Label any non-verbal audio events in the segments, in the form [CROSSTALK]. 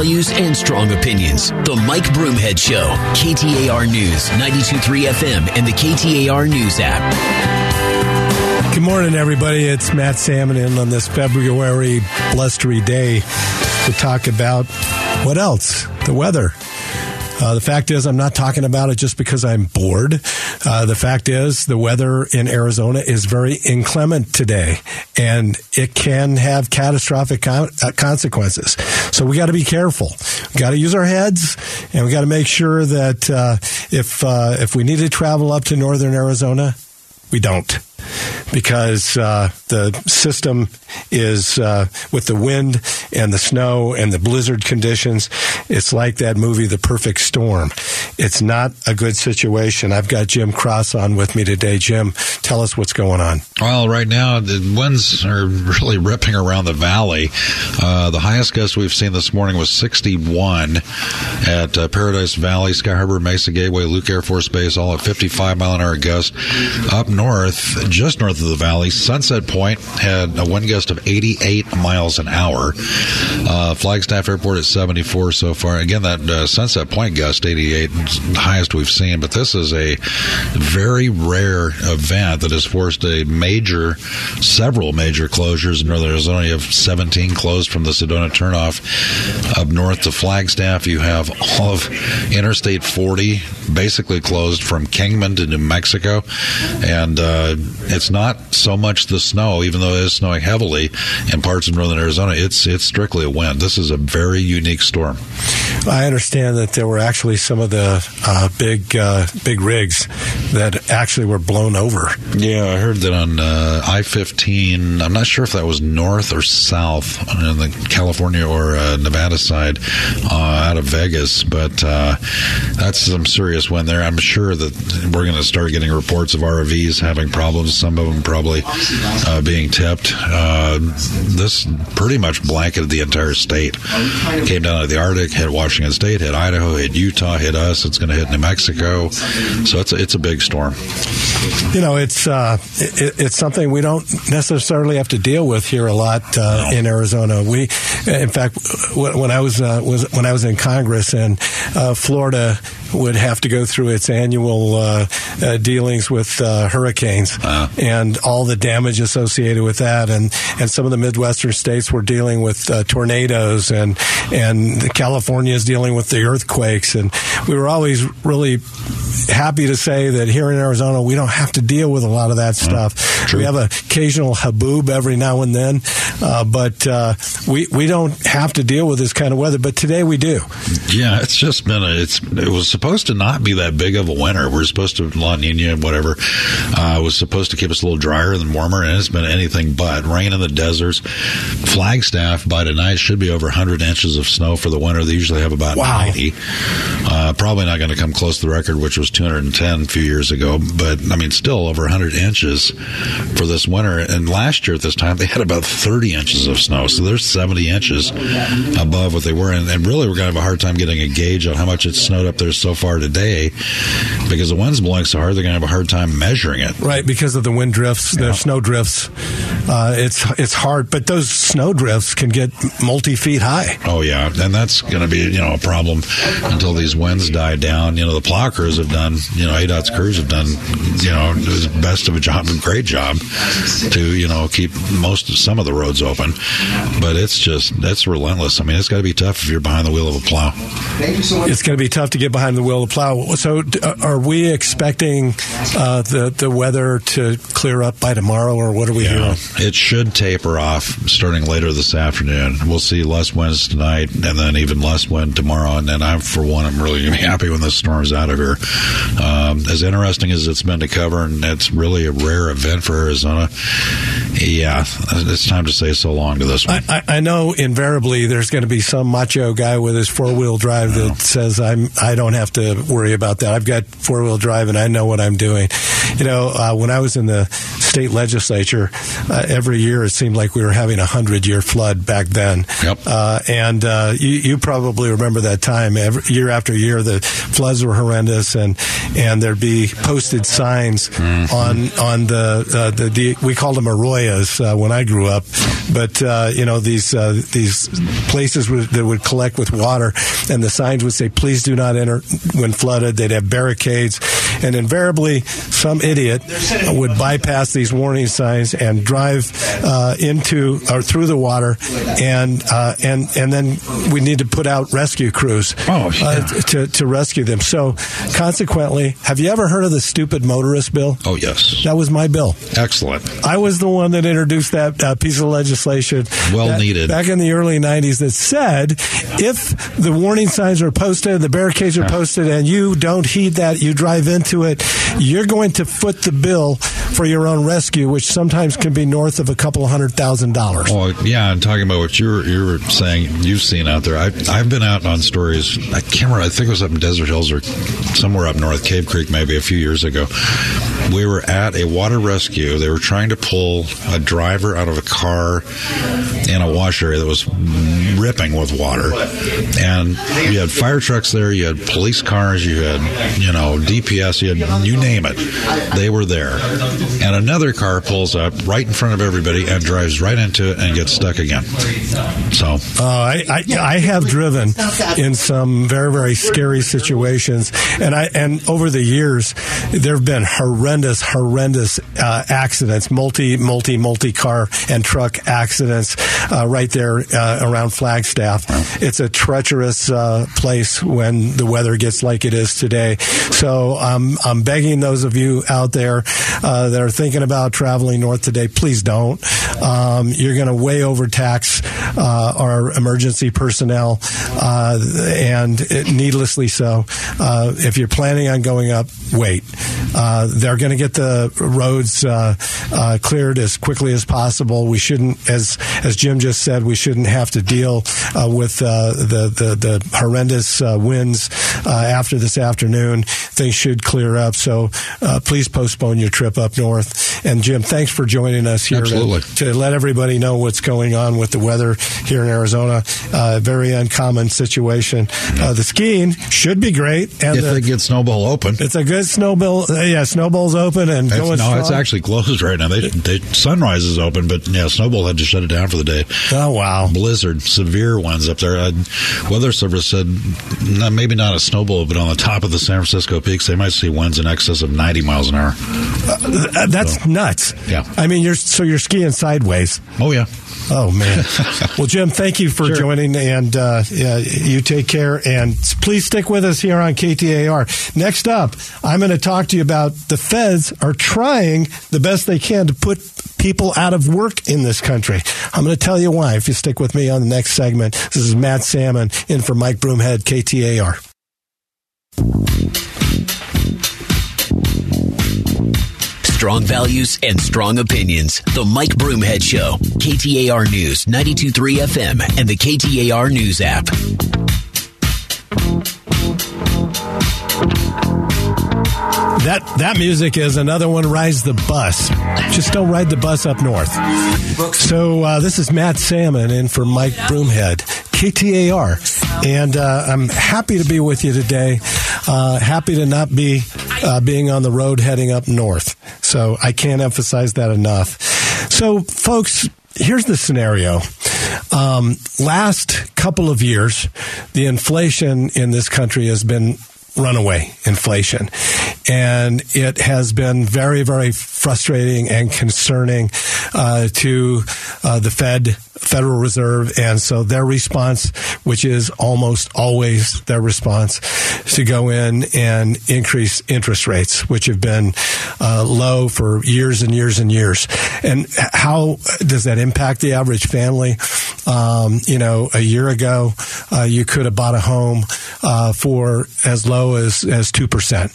values and strong opinions. The Mike Broomhead Show, KTAR News, 92.3 FM, and the KTAR News app. Good morning, everybody. It's Matt Salmon in on this February blustery day to talk about what else? The weather. Uh, the fact is, I'm not talking about it just because I'm bored. Uh, the fact is, the weather in Arizona is very inclement today, and it can have catastrophic con- uh, consequences. So we got to be careful. We got to use our heads, and we got to make sure that uh, if uh, if we need to travel up to northern Arizona, we don't because uh, the system is uh, with the wind and the snow and the blizzard conditions. It's like that movie, The Perfect Storm. It's not a good situation. I've got Jim Cross on with me today. Jim, tell us what's going on. Well, right now the winds are really ripping around the valley. Uh, the highest gust we've seen this morning was 61 at uh, Paradise Valley, Sky Harbor, Mesa Gateway, Luke Air Force Base, all at 55 mile an hour gust. Up north, just north of the valley, Sunset Point had a wind gust of 88 miles an hour. Uh, Flagstaff Airport at 74 so far. Again, that uh, Sunset Point gust 88, the highest we've seen. But this is a very rare event that has forced a major, several major closures in northern Arizona. You have 17 closed from the Sedona turnoff up north to Flagstaff. You have all of Interstate 40 basically closed from Kingman to New Mexico, and uh, it's not so much the snow, even though it is snowing heavily in parts of northern Arizona. It's it's strictly a wind. This is a very unique storm. I understand that there were actually some of the uh, big uh, big rigs that actually were blown over. Yeah, I heard that on uh, I fifteen. I'm not sure if that was north or south on the California or uh, Nevada side uh, out of Vegas, but uh, that's some serious wind there. I'm sure that we're going to start getting reports of RVs having problems. Some of them probably being tipped. this pretty much blanketed the entire state. Came down to the Arctic, State, hit Idaho, hit Utah, hit us. It's going to hit New Mexico. So it's a, it's a big storm. You know, it's uh, it, it's something we don't necessarily have to deal with here a lot uh, no. in Arizona. We, in fact, when I was uh, was when I was in Congress and uh, Florida would have to go through its annual uh, uh, dealings with uh, hurricanes and all the damage associated with that. And, and some of the Midwestern states were dealing with uh, tornadoes, and, and California is dealing with the earthquakes. And we were always really happy to say that here in Arizona, we don't have to deal with a lot of that stuff. We have an occasional haboob every now and then, uh, but uh, we, we don't have to deal with this kind of weather. But today we do. Yeah, it's just been a, it's, it was supposed to not be that big of a winter. We're supposed to La Nina, and whatever, uh, was supposed to keep us a little drier than warmer, and it's been anything but rain in the deserts. Flagstaff by tonight should be over 100 inches of snow for the winter. They usually have about wow. 90. Uh, probably not going to come close to the record, which was 210 a few years ago, but I mean, still over 100 inches for this winter. And last year at this time, they had about 30 inches of snow, so there's 70 inches above what they were, and, and really we're going to have a hard time getting a gauge on how much it snowed up there so so far today because the wind's blowing so hard they're going to have a hard time measuring it. Right, because of the wind drifts, yeah. the snow drifts. Uh, it's it's hard, but those snow drifts can get multi feet high. Oh yeah, and that's going to be you know a problem until these winds die down. You know the plow crews have done, you know ADOT's crews have done, you know the best of a job, a great job to you know keep most of some of the roads open, but it's just that's relentless. I mean, it's got to be tough if you're behind the wheel of a plow. Thank you so much. It's going to be tough to get behind the the will of plow. So, uh, are we expecting uh, the the weather to clear up by tomorrow, or what are we yeah, hearing? It should taper off starting later this afternoon. We'll see less winds tonight, and then even less wind tomorrow. And then I'm, for one, I'm really going to be [LAUGHS] happy when this storm's out of here. Um, as interesting as it's been to cover, and it's really a rare event for Arizona. Yeah, it's time to say so long to this one. I, I know invariably there's going to be some macho guy with his four wheel drive that says I'm I don't have have to worry about that. I've got four wheel drive and I know what I'm doing. You know, uh, when I was in the state legislature, uh, every year it seemed like we were having a hundred year flood back then. Yep. Uh, and uh, you, you, probably remember that time. Every, year after year, the floods were horrendous, and and there'd be posted signs mm-hmm. on on the, uh, the, the we called them arroyos areas uh, when I grew up, but uh, you know these uh, these places that would collect with water, and the signs would say, "Please do not enter when flooded." They'd have barricades, and invariably some idiot would bypass these warning signs and drive uh, into or through the water, and uh, and and then we need to put out rescue crews oh, yeah. to to rescue them. So consequently, have you ever heard of the stupid motorist bill? Oh yes, that was my bill. Excellent. I was the one that introduced that uh, piece of legislation. Well that, needed. Back in the early 90s that said if the warning signs are posted, the barricades are posted, and you don't heed that, you drive into it, you're going to foot the bill for your own rescue, which sometimes can be north of a couple hundred thousand dollars. Oh, yeah. And talking about what you're you were saying you've seen out there. I, I've been out on stories. I can't remember. I think it was up in Desert Hills or somewhere up north, Cave Creek, maybe a few years ago. We were at a water rescue. They were trying to pull a driver out of a car in a wash area that was ripping with water. And you had fire trucks there, you had police cars, you had, you know, DPS, you had, you name it. They were there. And another car pulls up right in front of everybody and drives right into it and gets stuck again. So. Uh, I, I, I have driven in some very, very scary situations. And I, and over the years, there have been horrendous, horrendous uh, accidents, multi, multi, multi car and truck accidents uh, right there uh, around Flagstaff. It's a treacherous uh, place when the weather gets like it is today. So um, I'm begging those of you out there uh, that are thinking about traveling north today, please don't. Um, you're going to way overtax uh, our emergency personnel, and it, needlessly so. if you're planning on going up, wait. they're going to get the roads cleared as quickly as possible. We shouldn't, as as Jim just said, we shouldn't have to deal uh, with uh, the, the, the horrendous uh, winds uh, after this afternoon. Things should clear up. So uh, please postpone your trip up north. And Jim, thanks for joining us here to, to, let everybody know what's going on with the weather here in Arizona. very uncommon situation. the skiing should be great. And if the, they get Snowbowl open, it's a good snowball. Yeah, Snowbowl's open and it's, going. No, strong. it's actually closed right now. They, they Sunrise is open, but yeah, Snowbowl had to shut it down for the day. Oh wow! Blizzard, severe ones up there. Uh, Weather Service said maybe not a snowball, but on the top of the San Francisco peaks, they might see winds in excess of 90 miles an hour. Uh, that's so, nuts. Yeah, I mean, you're so you're skiing sideways. Oh yeah. Oh man! [LAUGHS] well, Jim, thank you for sure. joining, and uh, yeah, you take care. And please stick with us here on KTAR. Next up, I'm going to talk to you about the feds are trying the best they can to put people out of work in this country. I'm going to tell you why if you stick with me on the next segment. This is Matt Salmon in for Mike Broomhead, KTAR. Strong values and strong opinions. The Mike Broomhead Show. KTAR News, 923 FM, and the KTAR News app. That that music is another one. Rise the bus. Just don't ride the bus up north. So uh, this is Matt Salmon in for Mike Broomhead, KTAR, and uh, I'm happy to be with you today. Uh, happy to not be uh, being on the road heading up north. So I can't emphasize that enough. So, folks, here's the scenario. Um, last couple of years, the inflation in this country has been runaway inflation. And it has been very, very frustrating and concerning uh, to uh, the Fed, Federal Reserve. And so their response, which is almost always their response, to go in and increase interest rates, which have been uh, low for years and years and years. And how does that impact the average family? Um, you know, a year ago, uh, you could have bought a home uh, for as low as as two percent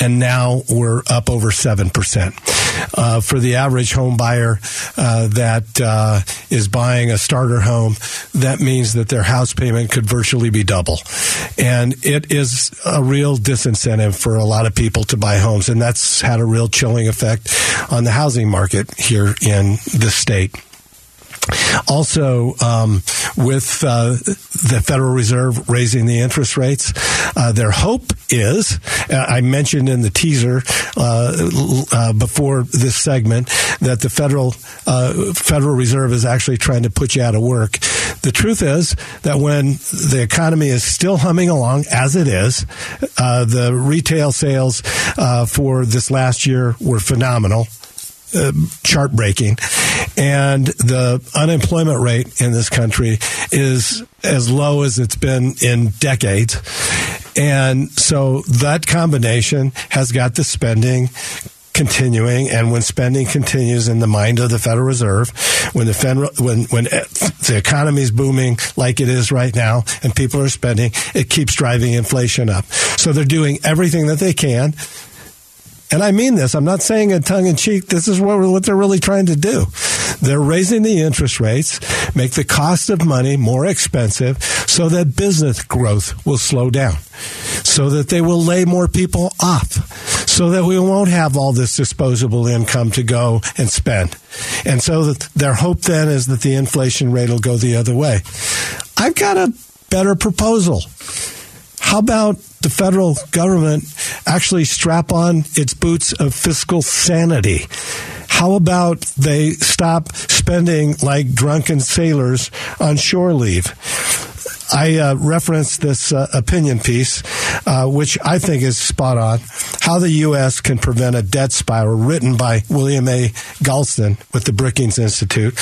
and now we're up over 7%. Uh, for the average home buyer uh, that uh, is buying a starter home, that means that their house payment could virtually be double. And it is a real disincentive for a lot of people to buy homes, and that's had a real chilling effect on the housing market here in the state. Also, um, with uh, the Federal Reserve raising the interest rates, uh, their hope is uh, I mentioned in the teaser uh, uh, before this segment that the Federal uh, Federal Reserve is actually trying to put you out of work. The truth is that when the economy is still humming along as it is, the retail sales for this last year were phenomenal uh, chart breaking. And the unemployment rate in this country is as low as it's been in decades. And so that combination has got the spending continuing and when spending continues in the mind of the Federal Reserve when the federal when when the economy is booming like it is right now and people are spending it keeps driving inflation up so they're doing everything that they can and I mean this. I'm not saying it tongue in cheek. This is what, what they're really trying to do. They're raising the interest rates, make the cost of money more expensive so that business growth will slow down, so that they will lay more people off, so that we won't have all this disposable income to go and spend. And so that their hope then is that the inflation rate will go the other way. I've got a better proposal. How about the federal government actually strap on its boots of fiscal sanity? How about they stop spending like drunken sailors on shore leave? I uh, referenced this uh, opinion piece, uh, which I think is spot on. How the U.S. can prevent a debt spiral, written by William A. Galston with the Brookings Institute,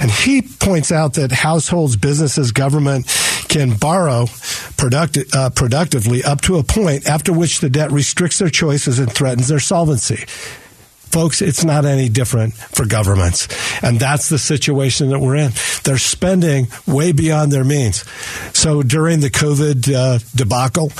and he points out that households, businesses, government can borrow uh, productively up to a point after which the debt restricts their choices and threatens their solvency. Folks, it's not any different for governments. And that's the situation that we're in. They're spending way beyond their means. So during the COVID uh, debacle,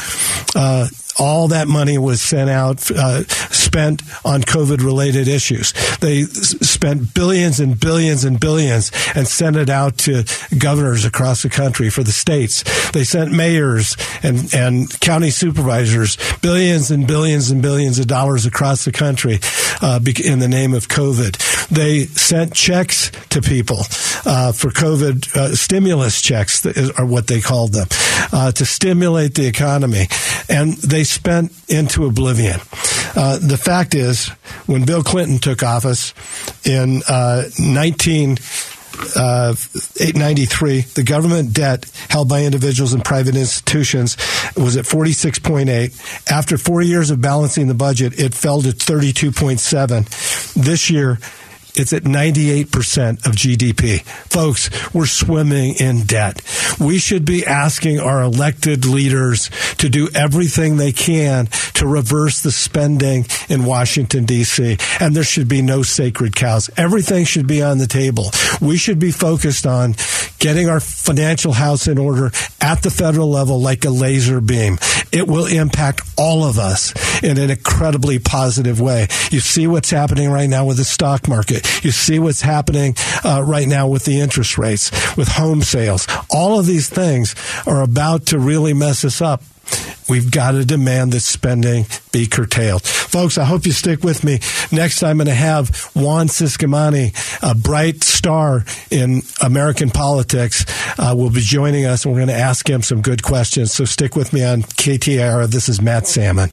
uh, all that money was sent out, uh, spent on COVID related issues. They spent billions and billions and billions and sent it out to governors across the country for the states. They sent mayors and, and county supervisors billions and billions and billions of dollars across the country uh, in the name of COVID. They sent checks to people uh, for COVID uh, stimulus checks, are what they called them, uh, to stimulate the economy. And they spent into oblivion. Uh, the fact is, when Bill Clinton took office in uh, 19. Uh, 893, the government debt held by individuals and private institutions was at 46.8. After four years of balancing the budget, it fell to 32.7. This year, it's at 98% of GDP. Folks, we're swimming in debt. We should be asking our elected leaders to do everything they can to reverse the spending in Washington, D.C. And there should be no sacred cows. Everything should be on the table. We should be focused on getting our financial house in order at the federal level like a laser beam. It will impact all of us in an incredibly positive way. You see what's happening right now with the stock market. You see what's happening uh, right now with the interest rates, with home sales. All of these things are about to really mess us up. We've got to demand that spending be curtailed. Folks, I hope you stick with me. Next, I'm going to have Juan Ciscomani, a bright star in American politics, uh, will be joining us, and we're going to ask him some good questions. So stick with me on KTAR. This is Matt Salmon.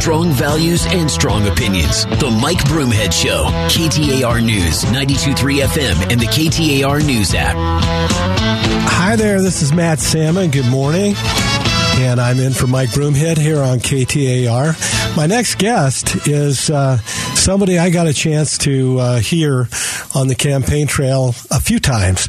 Strong values and strong opinions. The Mike Broomhead Show. KTAR News, 92.3 FM, and the KTAR News app. Hi there, this is Matt Salmon. Good morning. And I'm in for Mike Broomhead here on KTAR. My next guest is uh, somebody I got a chance to uh, hear on the campaign trail a few times.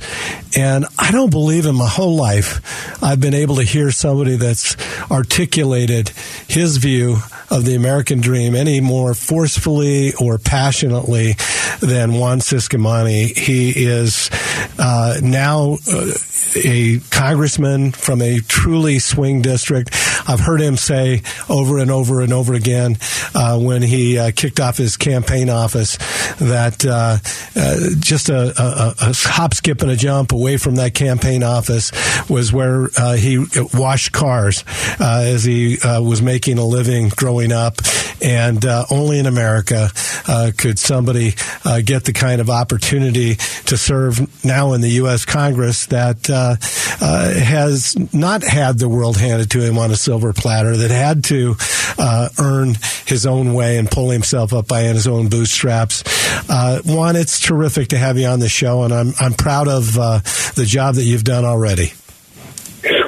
And I don't believe in my whole life I've been able to hear somebody that's articulated his view of the American dream any more forcefully or passionately than Juan Ciscomani. He is uh, now uh, a congressman from a truly swing district. I've heard him say over and over and over again uh, when he uh, kicked off his campaign office that uh, uh, just a, a, a, hop, skip, and a jump away from that campaign office was where uh, he washed cars uh, as he was making a living growing up and uh, only in America uh, could somebody uh, get the kind of opportunity to serve now in the U.S. Congress that uh, uh, has not had the world handed to him on a silver platter, that had to earn his own way and pull himself up by his own bootstraps. Juan, it's terrific to have you on the show, and I'm I'm proud of the job that you've done already.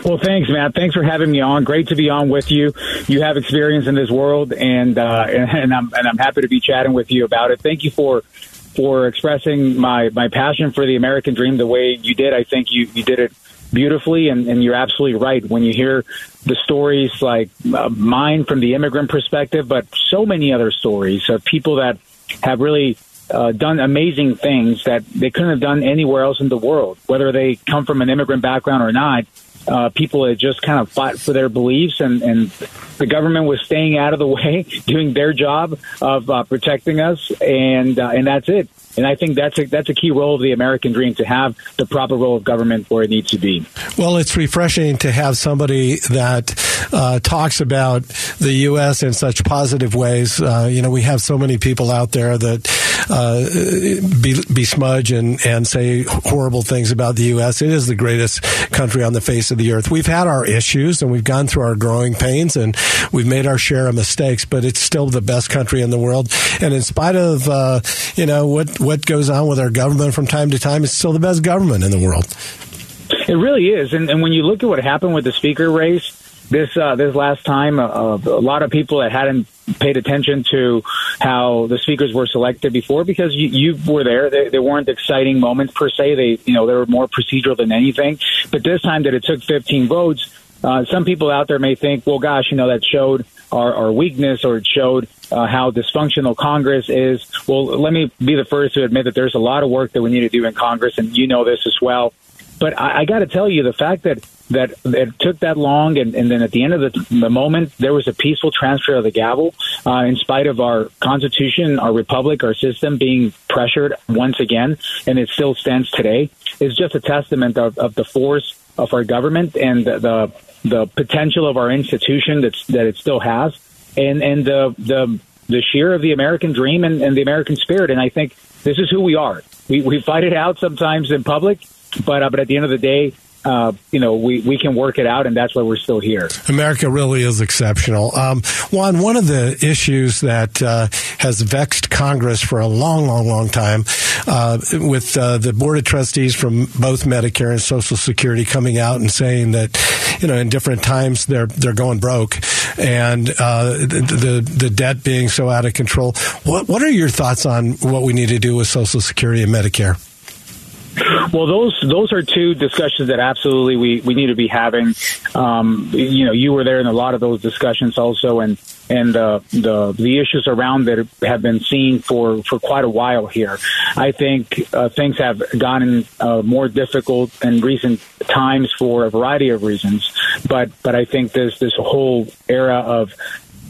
Well, thanks, Matt. Thanks for having me on. Great to be on with you. You have experience in this world, and uh, and, I'm and I'm happy to be chatting with you about it. Thank you for for expressing my my passion for the American dream the way you did. I think you you did it beautifully, and, and you're absolutely right. When you hear the stories like uh, mine from the immigrant perspective, but so many other stories of people that have really uh, done amazing things that they couldn't have done anywhere else in the world, whether they come from an immigrant background or not uh, people had just kind of fought for their beliefs, and, and the government was staying out of the [LAUGHS] way, doing their job of uh, protecting us, and uh, and that's it. And I think that's a, that's a key role of the American dream to have the proper role of government where it needs to be. Well, it's refreshing to have somebody that uh, talks about the U.S. in such positive ways. Uh, you know, we have so many people out there that uh, besmudge and, and say horrible things about the U.S. It is the greatest country on the face of the earth. We've had our issues and we've gone through our growing pains and we've made our share of mistakes, but it's still the best country in the world. And in spite of, uh, you know, what, what goes on with our government from time to time, it's still the best government in the world. It really is. And, and when you look at what happened with the speaker race, this uh, this last time, uh, a lot of people that hadn't paid attention to how the speakers were selected before because you, you were there. They, they weren't exciting moments per se. They you know they were more procedural than anything. But this time that it took 15 votes, uh, some people out there may think, well, gosh, you know that showed our, our weakness or it showed uh, how dysfunctional Congress is. Well, let me be the first to admit that there's a lot of work that we need to do in Congress, and you know this as well. But I, I got to tell you, the fact that that it took that long, and, and then at the end of the, the moment, there was a peaceful transfer of the gavel, uh, in spite of our Constitution, our republic, our system being pressured once again, and it still stands today, is just a testament of, of the force of our government and the, the the potential of our institution that's, that it still has, and and the the the sheer of the American dream and, and the American spirit. And I think this is who we are. We we fight it out sometimes in public, but uh, but at the end of the day, uh, you know, we, we can work it out, and that's why we're still here. America really is exceptional. Um, Juan, one of the issues that uh, has vexed Congress for a long, long, long time, uh, with uh, the Board of Trustees from both Medicare and Social Security coming out and saying that, you know, in different times they're they're going broke, and uh, the, the the debt being so out of control. What what are your thoughts on what we need to do with Social Security and Medicare? Well, those those are two discussions that absolutely we, we need to be having. Um, you know, you were there in a lot of those discussions also, and and uh, the the issues around that have been seen for for quite a while here. I think uh, things have gotten uh, more difficult in recent times for a variety of reasons, but but I think this this whole era of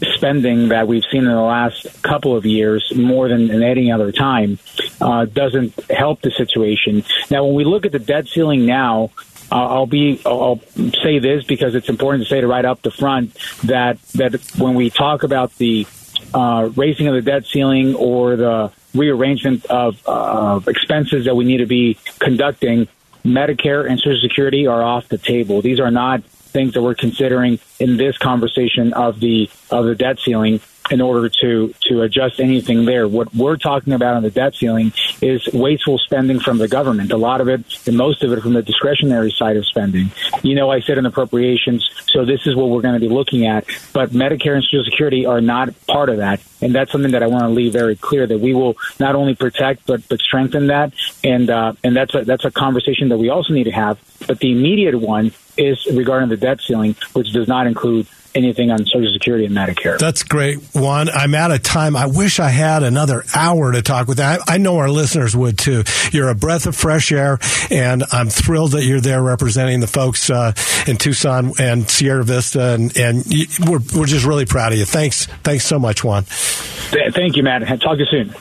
spending that we've seen in the last couple of years, more than in any other time, uh, doesn't help the situation. Now, when we look at the debt ceiling now, I'll be I'll say this because it's important to say to right up the front that that when we talk about the uh, raising of the debt ceiling or the rearrangement of uh, expenses that we need to be conducting, Medicare and Social Security are off the table. These are not things that we're considering in this conversation of the of the debt ceiling in order to to adjust anything there. What we're talking about on the debt ceiling is wasteful spending from the government. A lot of it, and most of it, from the discretionary side of spending. You know, I said in appropriations, so this is what we're going to be looking at. But Medicare and Social Security are not part of that, and that's something that I want to leave very clear that we will not only protect but but strengthen that, and uh, and that's a, that's a conversation that we also need to have. But the immediate one is regarding the debt ceiling, which does not include anything on Social Security and Medicare. That's great, Juan. I'm out of time. I wish I had another hour to talk with you. I, I, know our listeners would too. You're a breath of fresh air, and I'm thrilled that you're there representing the folks uh, in Tucson and Sierra Vista, and, and you, we're, we're just really proud of you. Thanks, thanks so much, Juan. Thank you, Matt. Talk to you soon.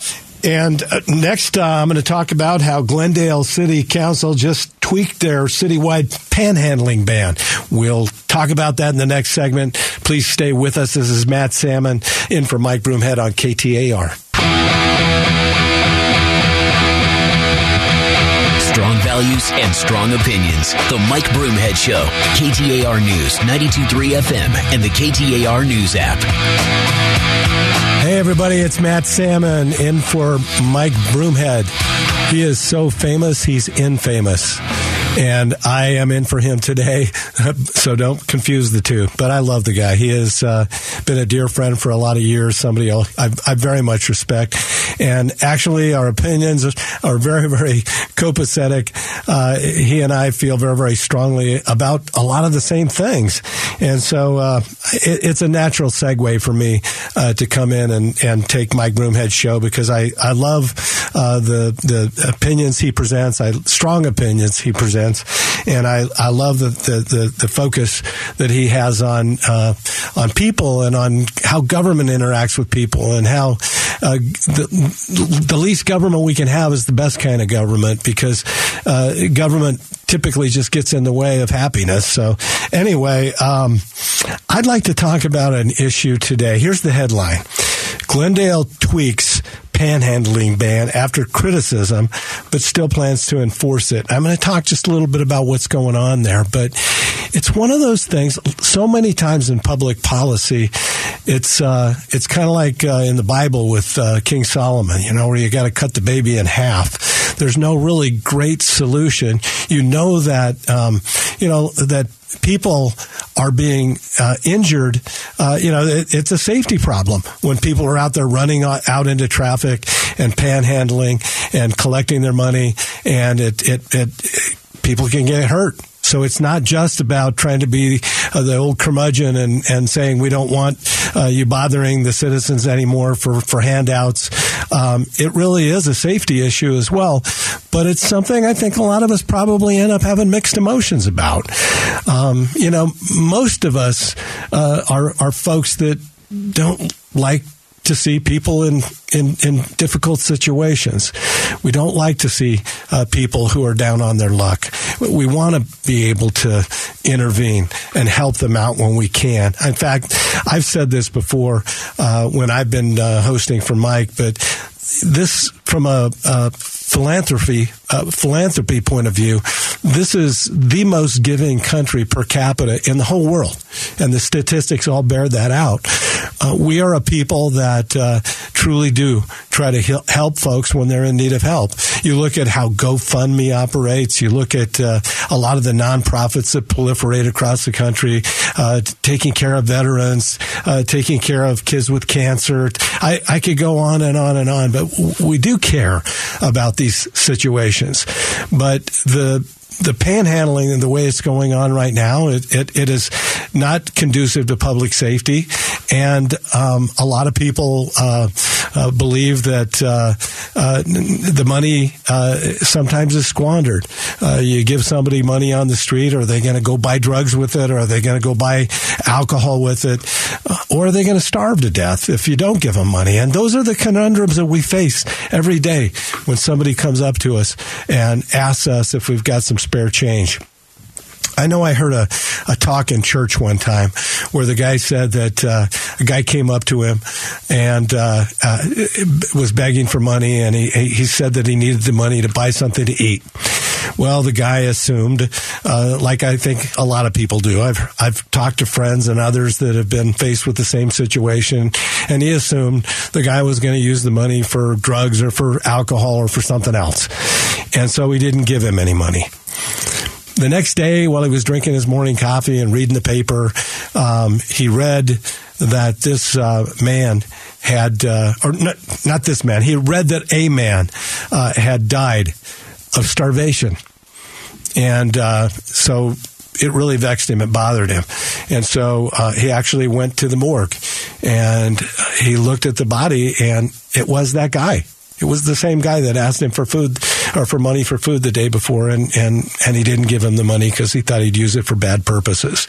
And uh, next, uh, I'm going to talk about how Glendale City Council just tweaked their citywide panhandling ban. We'll talk about that in the next segment. Please stay with us. This is Matt Salmon in for Mike Broomhead on KTAR. Strong values and strong opinions. The Mike Broomhead Show. KTAR News, 92.3 FM, and the KTAR News app. Everybody, it's Matt Salmon in for Mike Broomhead. He is so famous, he's infamous. And I am in for him today, [LAUGHS] so don't confuse the two. But I love the guy. He has uh, been a dear friend for a lot of years, somebody I, I very much respect. And actually, our opinions are very, very copacetic. Uh, he and I feel very, very strongly about a lot of the same things. And so uh, it, it's a natural segue for me uh, to come in and, and take Mike Broomhead's show because I, I love uh, the, the opinions he presents, I, strong opinions he presents and I, I love the, the, the, the focus that he has on uh, on people and on how government interacts with people and how uh, the, the least government we can have is the best kind of government because uh, government typically just gets in the way of happiness. So, anyway, um, I'd like to talk about an issue today. Here's the headline Glendale tweaks panhandling ban after criticism, but still plans to enforce it. I'm going to talk just a little bit about what's going on there, but it's one of those things. So many times in public policy, it's uh, it's kind of like uh, in the Bible with uh, King Solomon, you know, where you got to cut the baby in half. There's no really great solution. You know that um, you know that people are being uh, injured, uh, you know, it, it's a safety problem when people are out there running out into traffic and panhandling and collecting their money, and it, it, it people can get hurt. So it's not just about trying to be uh, the old curmudgeon and, and saying we don't want uh, you bothering the citizens anymore for, for handouts. Um, it really is a safety issue as well, but it's something I think a lot of us probably end up having mixed emotions about. Um, you know, most of us uh, are, are folks that don't like to see people in, in, in difficult situations. We don't like to see uh, people who are down on their luck. We want to be able to intervene and help them out when we can. In fact, I've said this before uh, when I've been uh, hosting for Mike, but this from a, a philanthropy uh, philanthropy point of view, this is the most giving country per capita in the whole world, and the statistics all bear that out. Uh, we are a people that uh, truly do try to help folks when they're in need of help. You look at how GoFundMe operates. You look at uh, a lot of the nonprofits that proliferate across the country, uh, taking care of veterans, taking care of kids with cancer. I, I could go on and on and on, but we do care about these situations. But the the panhandling and the way it's going on right now, it, it, it is not conducive to public safety. And um, a lot of people uh, uh, believe that uh, uh the money uh, sometimes is squandered. Uh, you give somebody money on the street, are they going to go buy drugs with it? Or are they going to go buy alcohol with it? Or are they going to starve to death if you don't give them money? And those are the conundrums that we face every day when somebody comes up to us and asks us if we've got some spare change. I know I heard a, a talk in church one time where the guy said that uh, a guy came up to him and uh, uh, was begging for money, and he, he said that he needed the money to buy something to eat. Well, the guy assumed, uh, like I think a lot of people do. I've I've talked to friends and others that have been faced with the same situation, and he assumed the guy was going to use the money for drugs or for alcohol or for something else, and so he didn't give him any money the next day, while he was drinking his morning coffee and reading the paper, um, he read that this uh, man had, uh, or not, not, this man, he read that a man uh, had died of starvation. And uh, so it really vexed him. It bothered him. And so uh, he actually went to the morgue and he looked at the body, and it was that guy. It was the same guy that asked him for food or for money for food the day before, and and and he didn't give him the money because he thought he'd use it for bad purposes.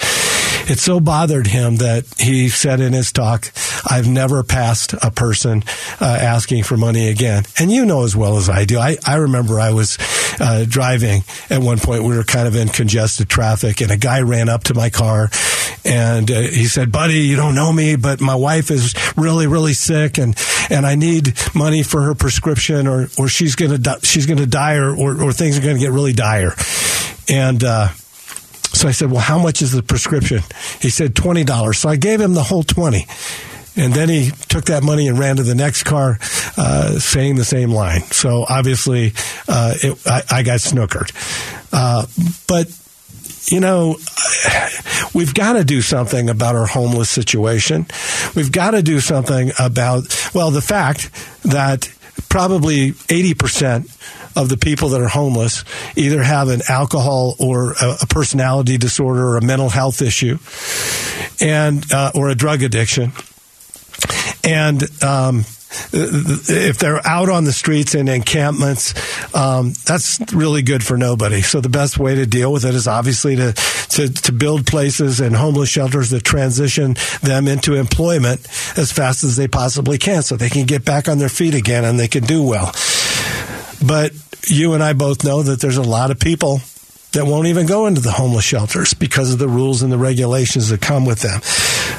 it so bothered him that he said in his talk, I've never passed a person uh, asking for money again. And you know as well as I do. I, I remember I was uh, driving at one point. We were kind of in congested traffic, and a guy ran up to my car and uh, he said, "Buddy, you don't know me, but my wife is really, really sick, and and I need money for her prescription, or or she's gonna di- she's gonna die, or, or, or things are gonna get really dire." And uh, so I said, "Well, how much is the prescription?" He said, 20 dollars." So I gave him the whole twenty. And then he took that money and ran to the next car, uh, saying the same line. So obviously, uh, it, I, I, got snookered. Uh, but you know, we've got to do something about our homeless situation. We've got to do something about, well, the fact that probably 80% of the people that are homeless either have an alcohol or a, personality disorder or a mental health issue and uh, or a drug addiction and um, if they're out on the streets in encampments, um, that's really good for nobody. So the best way to deal with it is obviously to, to, to build places and homeless shelters that transition them into employment as fast as they possibly can, so they can get back on their feet again and they can do well. But you and I both know that there's a lot of people that won't even go into the homeless shelters because of the rules and the regulations that come with them.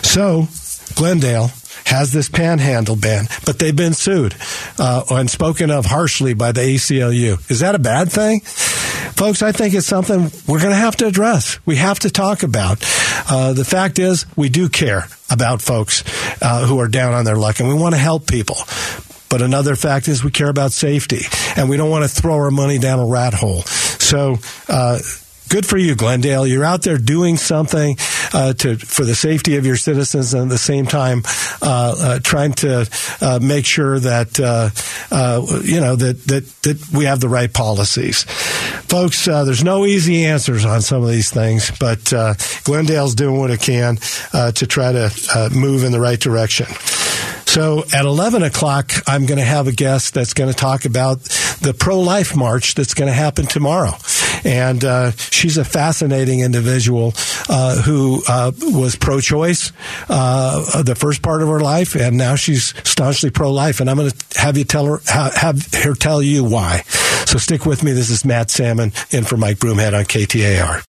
So Glendale has this panhandle ban, but they've been sued uh, and spoken of harshly by the ACLU. Is that a bad thing? Folks, I think it's something we're going to have to address. We have to talk about. Uh, the fact is, we do care about folks uh, who are down on their luck, and we want to help people. But another fact is we care about safety, and we don't want to throw our money down a rat hole. So, uh, good for you, Glendale. You're out there doing something uh, to for the safety of your citizens, and at the same time, uh, uh trying to uh, make sure that uh, you know that, that that we have the right policies, folks. there's no easy answers on some of these things, but Glendale's doing what it can to try to move in the right direction. So at 11 o'clock, I'm going to have a guest that's going to talk about the pro life march that's going to happen tomorrow. And uh, she's a fascinating individual uh, who uh, was pro choice uh, the first part of her life, and now she's staunchly pro life. And I'm going to have you tell her, have her tell you why. So stick with me. This is Matt Salmon in for Mike Broomhead on KTAR.